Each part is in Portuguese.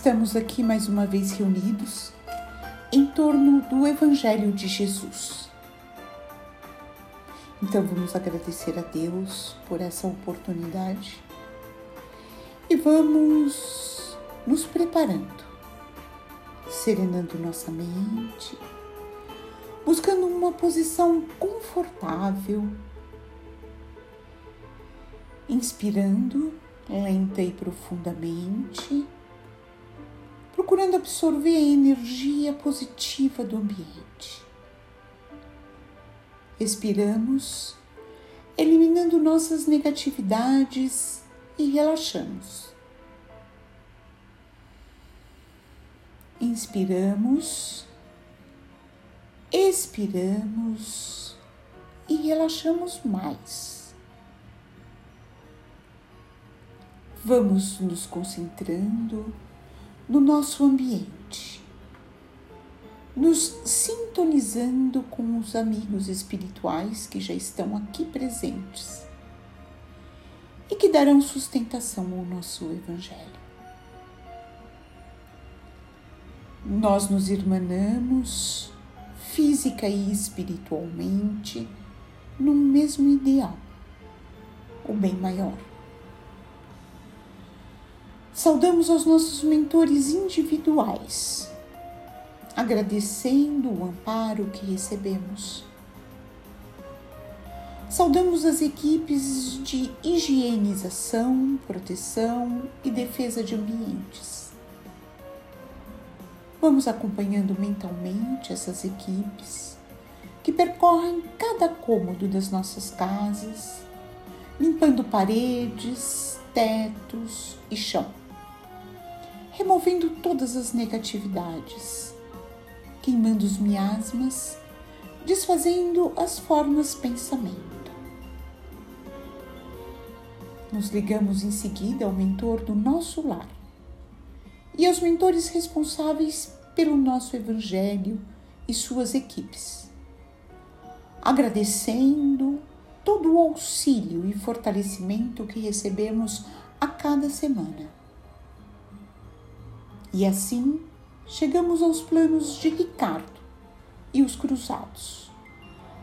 Estamos aqui mais uma vez reunidos em torno do Evangelho de Jesus. Então vamos agradecer a Deus por essa oportunidade e vamos nos preparando, serenando nossa mente, buscando uma posição confortável, inspirando lenta e profundamente procurando absorver a energia positiva do ambiente. Expiramos, eliminando nossas negatividades e relaxamos. Inspiramos, expiramos e relaxamos mais. Vamos nos concentrando no nosso ambiente, nos sintonizando com os amigos espirituais que já estão aqui presentes e que darão sustentação ao nosso Evangelho. Nós nos irmanamos física e espiritualmente no mesmo ideal, o bem maior. Saudamos aos nossos mentores individuais, agradecendo o amparo que recebemos. Saudamos as equipes de higienização, proteção e defesa de ambientes. Vamos acompanhando mentalmente essas equipes que percorrem cada cômodo das nossas casas, limpando paredes, tetos e chão removendo todas as negatividades, queimando os miasmas, desfazendo as formas pensamento. Nos ligamos em seguida ao mentor do nosso lar e aos mentores responsáveis pelo nosso Evangelho e suas equipes, agradecendo todo o auxílio e fortalecimento que recebemos a cada semana e assim chegamos aos planos de Ricardo e os cruzados,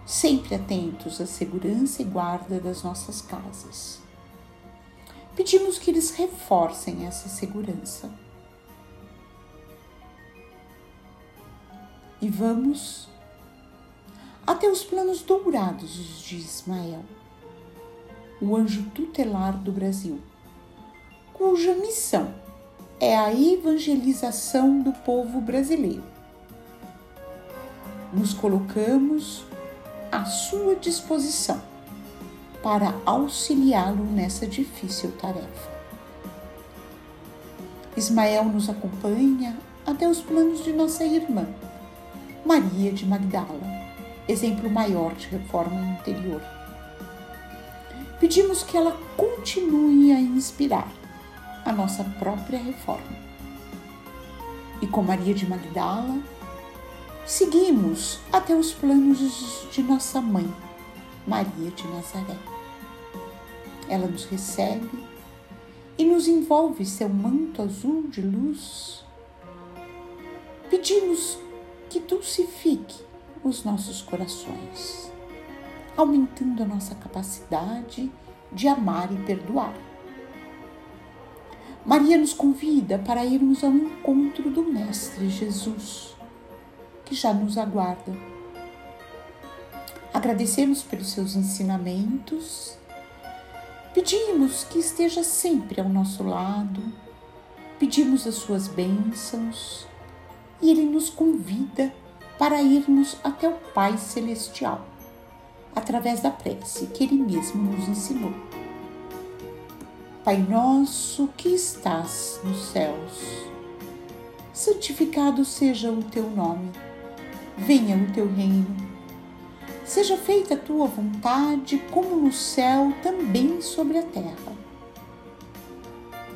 sempre atentos à segurança e guarda das nossas casas. Pedimos que eles reforcem essa segurança. E vamos até os planos dourados de Ismael, o anjo tutelar do Brasil, cuja missão é a evangelização do povo brasileiro. Nos colocamos à sua disposição para auxiliá-lo nessa difícil tarefa. Ismael nos acompanha até os planos de nossa irmã, Maria de Magdala, exemplo maior de reforma interior. Pedimos que ela continue a inspirar a nossa própria reforma. E com Maria de Magdala, seguimos até os planos de nossa mãe, Maria de Nazaré. Ela nos recebe e nos envolve seu manto azul de luz. Pedimos que dulcifique os nossos corações, aumentando a nossa capacidade de amar e perdoar. Maria nos convida para irmos ao encontro do Mestre Jesus, que já nos aguarda. Agradecemos pelos seus ensinamentos, pedimos que esteja sempre ao nosso lado, pedimos as suas bênçãos e ele nos convida para irmos até o Pai Celestial, através da prece que ele mesmo nos ensinou. Pai nosso que estás nos céus, santificado seja o teu nome, venha o teu reino. Seja feita a tua vontade, como no céu, também sobre a terra.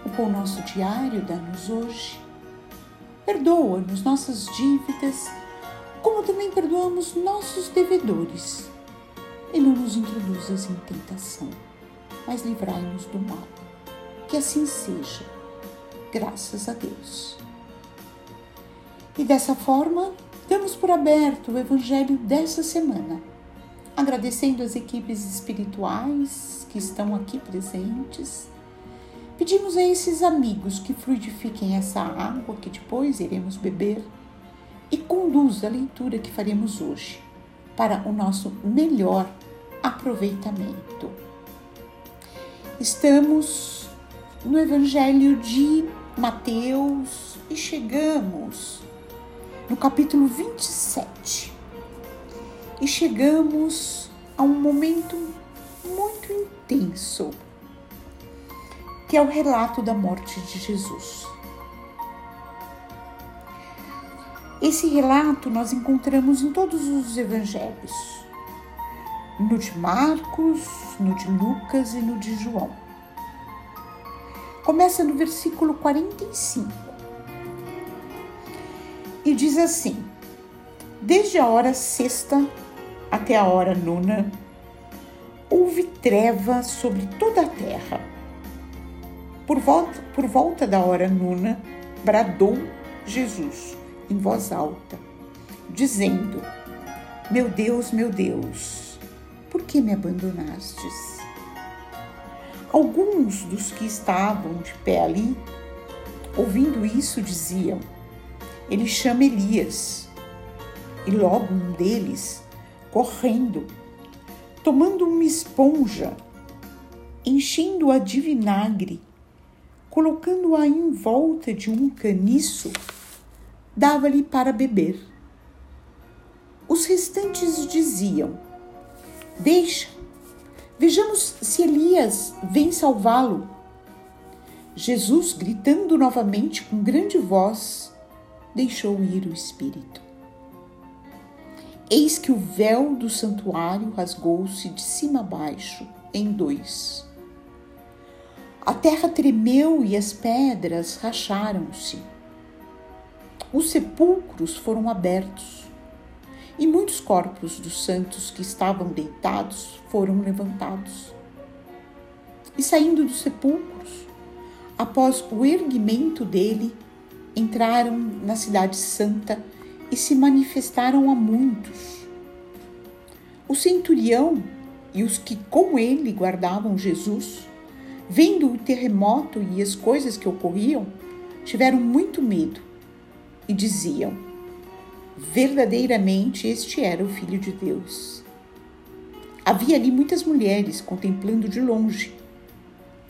O pão nosso diário dá-nos hoje. Perdoa-nos nossas dívidas, como também perdoamos nossos devedores. E não nos introduzas em tentação, mas livrai-nos do mal que assim seja, graças a Deus. E dessa forma, damos por aberto o Evangelho dessa semana, agradecendo as equipes espirituais que estão aqui presentes. Pedimos a esses amigos que fluidifiquem essa água que depois iremos beber e conduz a leitura que faremos hoje para o nosso melhor aproveitamento. Estamos no Evangelho de Mateus e chegamos no capítulo 27. E chegamos a um momento muito intenso, que é o relato da morte de Jesus. Esse relato nós encontramos em todos os evangelhos, no de Marcos, no de Lucas e no de João. Começa no versículo 45 e diz assim: Desde a hora sexta até a hora nona, houve treva sobre toda a terra. Por volta, por volta da hora nona, bradou Jesus em voz alta, dizendo: Meu Deus, meu Deus, por que me abandonastes? Alguns dos que estavam de pé ali, ouvindo isso, diziam: Ele chama Elias. E logo um deles, correndo, tomando uma esponja, enchendo-a de vinagre, colocando-a em volta de um caniço, dava-lhe para beber. Os restantes diziam: Deixa, vejamos se Elias vem salvá-lo. Jesus, gritando novamente com grande voz, deixou ir o espírito. Eis que o véu do santuário rasgou-se de cima a baixo em dois. A terra tremeu e as pedras racharam-se os sepulcros foram abertos e muitos corpos dos santos que estavam deitados foram levantados. E saindo dos sepulcros, após o erguimento dele, entraram na Cidade Santa e se manifestaram a muitos. O centurião e os que com ele guardavam Jesus, vendo o terremoto e as coisas que ocorriam, tiveram muito medo e diziam: verdadeiramente este era o Filho de Deus. Havia ali muitas mulheres contemplando de longe,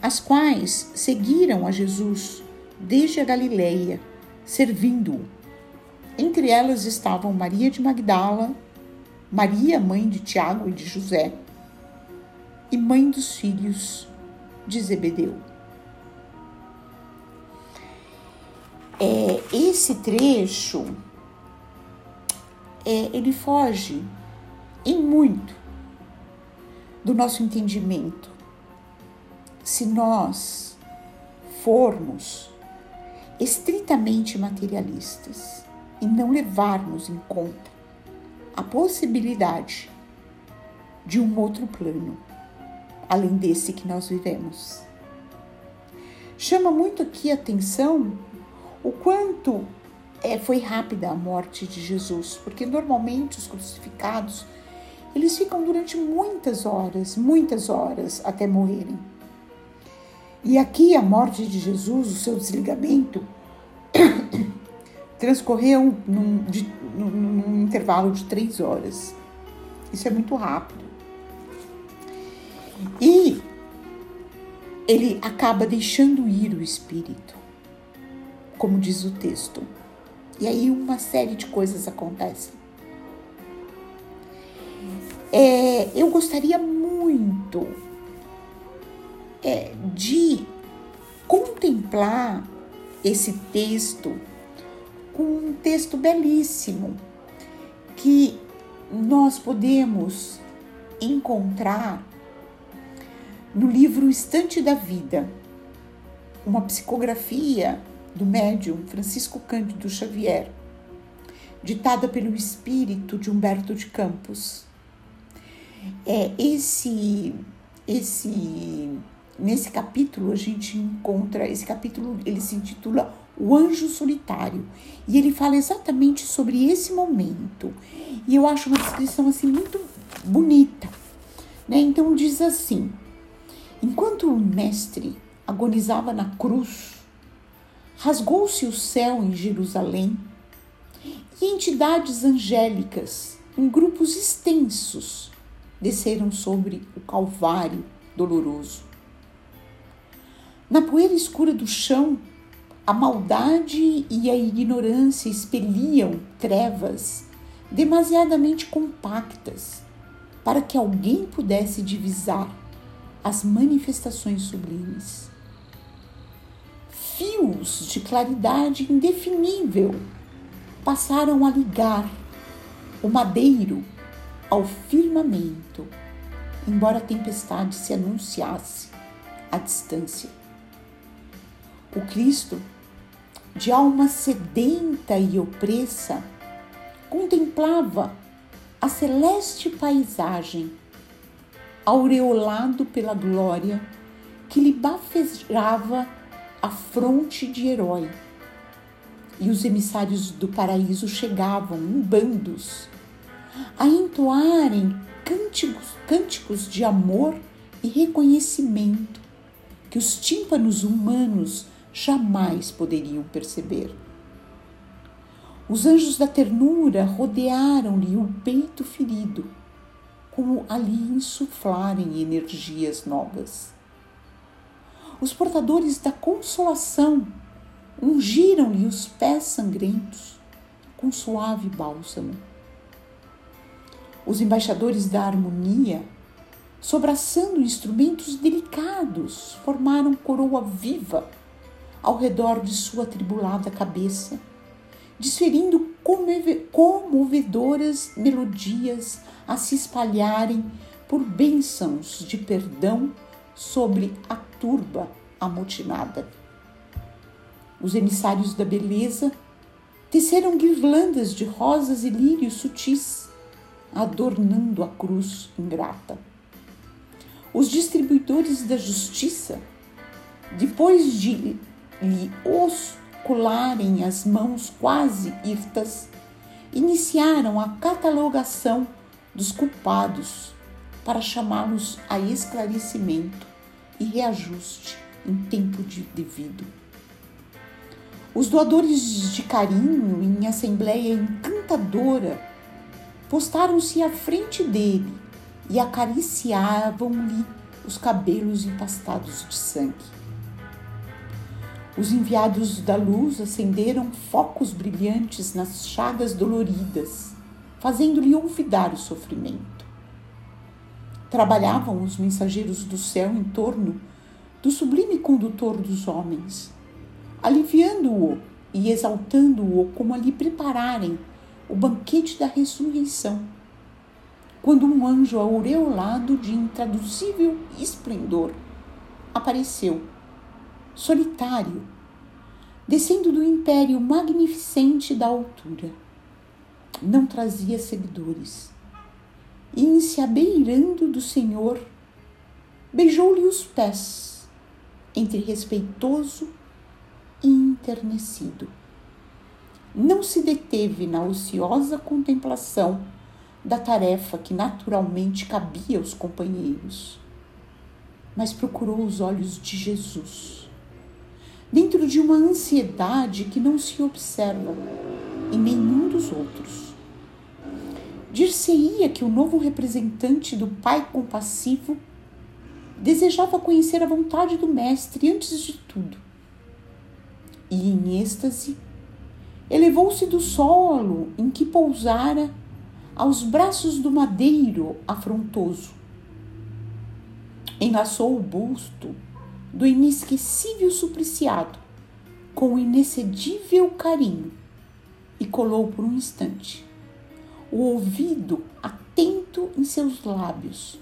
as quais seguiram a Jesus desde a Galileia, servindo-o. Entre elas estavam Maria de Magdala, Maria, mãe de Tiago e de José, e mãe dos filhos de Zebedeu. é, esse trecho é, ele foge em muito do nosso entendimento. Se nós formos estritamente materialistas e não levarmos em conta a possibilidade de um outro plano, além desse que nós vivemos. Chama muito aqui a atenção o quanto é, foi rápida a morte de Jesus, porque normalmente os crucificados eles ficam durante muitas horas, muitas horas até morrerem. E aqui a morte de Jesus, o seu desligamento, transcorreu num, de, num, num intervalo de três horas. Isso é muito rápido. E ele acaba deixando ir o espírito como diz o texto. E aí uma série de coisas acontecem. É, eu gostaria muito é, de contemplar esse texto com um texto belíssimo que nós podemos encontrar no livro Estante da Vida, uma psicografia do médium Francisco Cândido Xavier, ditada pelo espírito de Humberto de Campos. É esse esse nesse capítulo a gente encontra, esse capítulo ele se intitula O Anjo Solitário, e ele fala exatamente sobre esse momento. E eu acho uma descrição assim muito bonita, né? Então diz assim: Enquanto o mestre agonizava na cruz, rasgou-se o céu em Jerusalém e entidades angélicas em grupos extensos desceram sobre o Calvário doloroso. Na poeira escura do chão, a maldade e a ignorância expeliam trevas demasiadamente compactas para que alguém pudesse divisar as manifestações sublimes. Fios de claridade indefinível passaram a ligar o madeiro ao firmamento, embora a tempestade se anunciasse à distância. O Cristo, de alma sedenta e opressa, contemplava a celeste paisagem, aureolado pela glória que lhe bafejava a fronte de herói. E os emissários do paraíso chegavam em bandos a entoarem cânticos, cânticos de amor e reconhecimento que os tímpanos humanos jamais poderiam perceber. Os anjos da ternura rodearam-lhe o peito ferido, como ali insuflarem energias novas. Os portadores da consolação ungiram-lhe os pés sangrentos com suave bálsamo. Os embaixadores da harmonia, sobraçando instrumentos delicados, formaram coroa viva ao redor de sua tribulada cabeça, desferindo comovedoras melodias a se espalharem por bênçãos de perdão sobre a turba amotinada. Os emissários da beleza teceram guirlandas de rosas e lírios sutis adornando a cruz ingrata. Os distribuidores da justiça, depois de lhe oscularem as mãos quase hirtas, iniciaram a catalogação dos culpados para chamá-los a esclarecimento e reajuste em tempo de devido. Os doadores de carinho em assembleia encantadora postaram-se à frente dele e acariciavam-lhe os cabelos empastados de sangue. Os enviados da luz acenderam focos brilhantes nas chagas doloridas, fazendo-lhe olvidar o sofrimento. Trabalhavam os mensageiros do céu em torno do sublime condutor dos homens, aliviando-o e exaltando-o como a lhe prepararem o banquete da ressurreição, quando um anjo aureolado de intraduzível esplendor apareceu, solitário, descendo do império magnificente da altura. Não trazia seguidores. E, em se abeirando do Senhor, beijou-lhe os pés, entre respeitoso e enternecido não se deteve na ociosa contemplação da tarefa que naturalmente cabia aos companheiros, mas procurou os olhos de Jesus, dentro de uma ansiedade que não se observa em nenhum dos outros. Dir-se-ia que o novo representante do Pai compassivo desejava conhecer a vontade do Mestre antes de tudo. E em êxtase elevou-se do solo em que pousara aos braços do madeiro afrontoso. Enlaçou o busto do inesquecível supliciado com inexcedível carinho e colou por um instante o ouvido atento em seus lábios,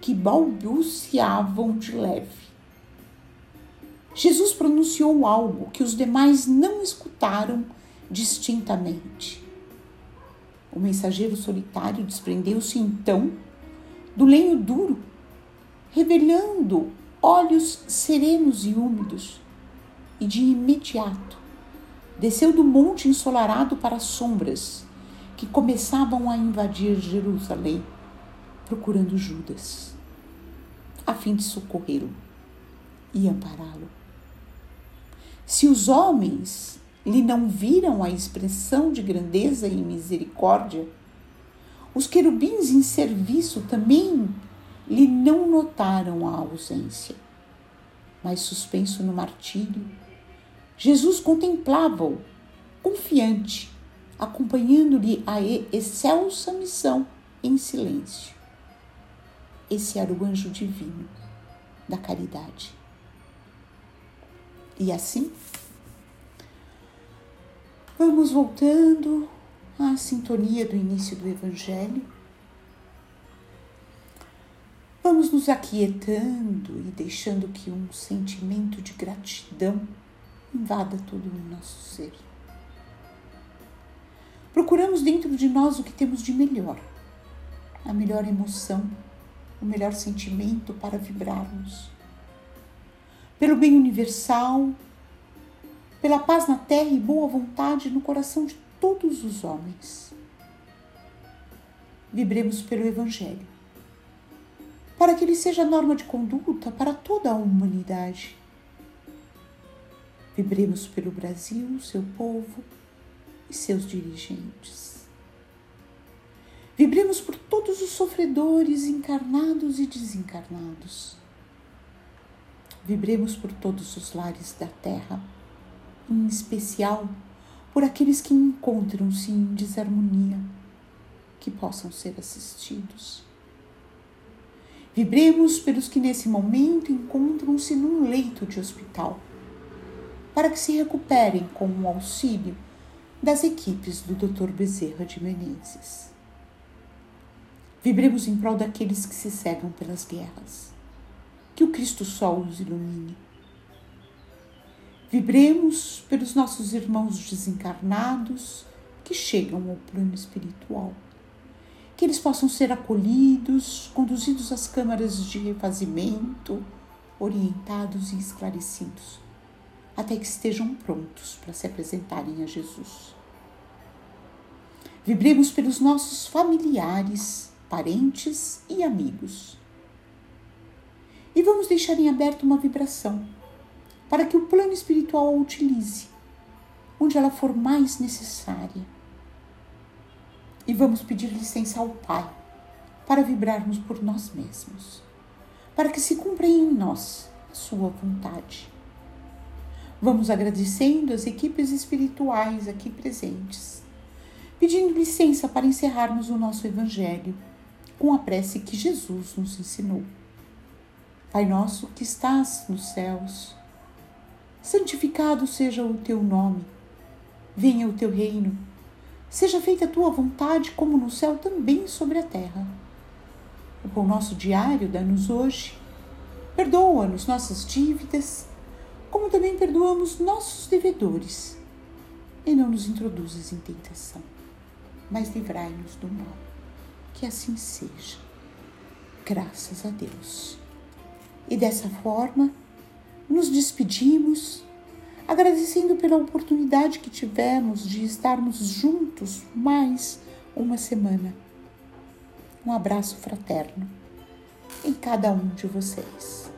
que balbuciavam de leve. Jesus pronunciou algo que os demais não escutaram distintamente. O mensageiro solitário desprendeu-se então do lenho duro, revelando olhos serenos e úmidos, e de imediato desceu do monte ensolarado para as sombras que começavam a invadir Jerusalém, procurando Judas, a fim de socorrê-lo e ampará-lo. Se os homens lhe não viram a expressão de grandeza e misericórdia, os querubins em serviço também lhe não notaram a ausência. Mas suspenso no martírio, Jesus contemplava-o, confiante, acompanhando-lhe a excelsa missão em silêncio. Esse era o anjo divino da caridade. E assim, vamos voltando à sintonia do início do Evangelho. Vamos nos aquietando e deixando que um sentimento de gratidão invada todo o nosso ser. Procuramos dentro de nós o que temos de melhor, a melhor emoção, o melhor sentimento para vibrarmos. Pelo bem universal, pela paz na terra e boa vontade no coração de todos os homens. Vibremos pelo Evangelho, para que ele seja norma de conduta para toda a humanidade Vibremos pelo Brasil, seu povo e seus dirigentes. Vibremos por todos os sofredores encarnados e desencarnados. Vibremos por todos os lares da terra, em especial por aqueles que encontram-se em desarmonia, que possam ser assistidos. Vibremos pelos que nesse momento encontram-se num leito de hospital para que se recuperem com o auxílio das equipes do Dr. Bezerra de Menezes. Vibremos em prol daqueles que se cegam pelas guerras. Que o Cristo Sol os ilumine. Vibremos pelos nossos irmãos desencarnados que chegam ao plano espiritual. Que eles possam ser acolhidos, conduzidos às câmaras de refazimento, orientados e esclarecidos até que estejam prontos para se apresentarem a Jesus. Vibremos pelos nossos familiares, parentes e amigos. E vamos deixar em aberto uma vibração para que o plano espiritual a utilize onde ela for mais necessária. E vamos pedir licença ao Pai para vibrarmos por nós mesmos, para que se cumpra em nós a sua vontade Vamos agradecendo as equipes espirituais aqui presentes, pedindo licença para encerrarmos o nosso Evangelho com a prece que Jesus nos ensinou. Pai nosso que estás nos céus, santificado seja o teu nome, venha o teu reino, seja feita a tua vontade, como no céu, também sobre a terra. O pão nosso diário dá-nos hoje, perdoa-nos nossas dívidas como também perdoamos nossos devedores. E não nos introduzas em tentação, mas livrai-nos do mal. Que assim seja. Graças a Deus. E dessa forma, nos despedimos, agradecendo pela oportunidade que tivemos de estarmos juntos mais uma semana. Um abraço fraterno em cada um de vocês.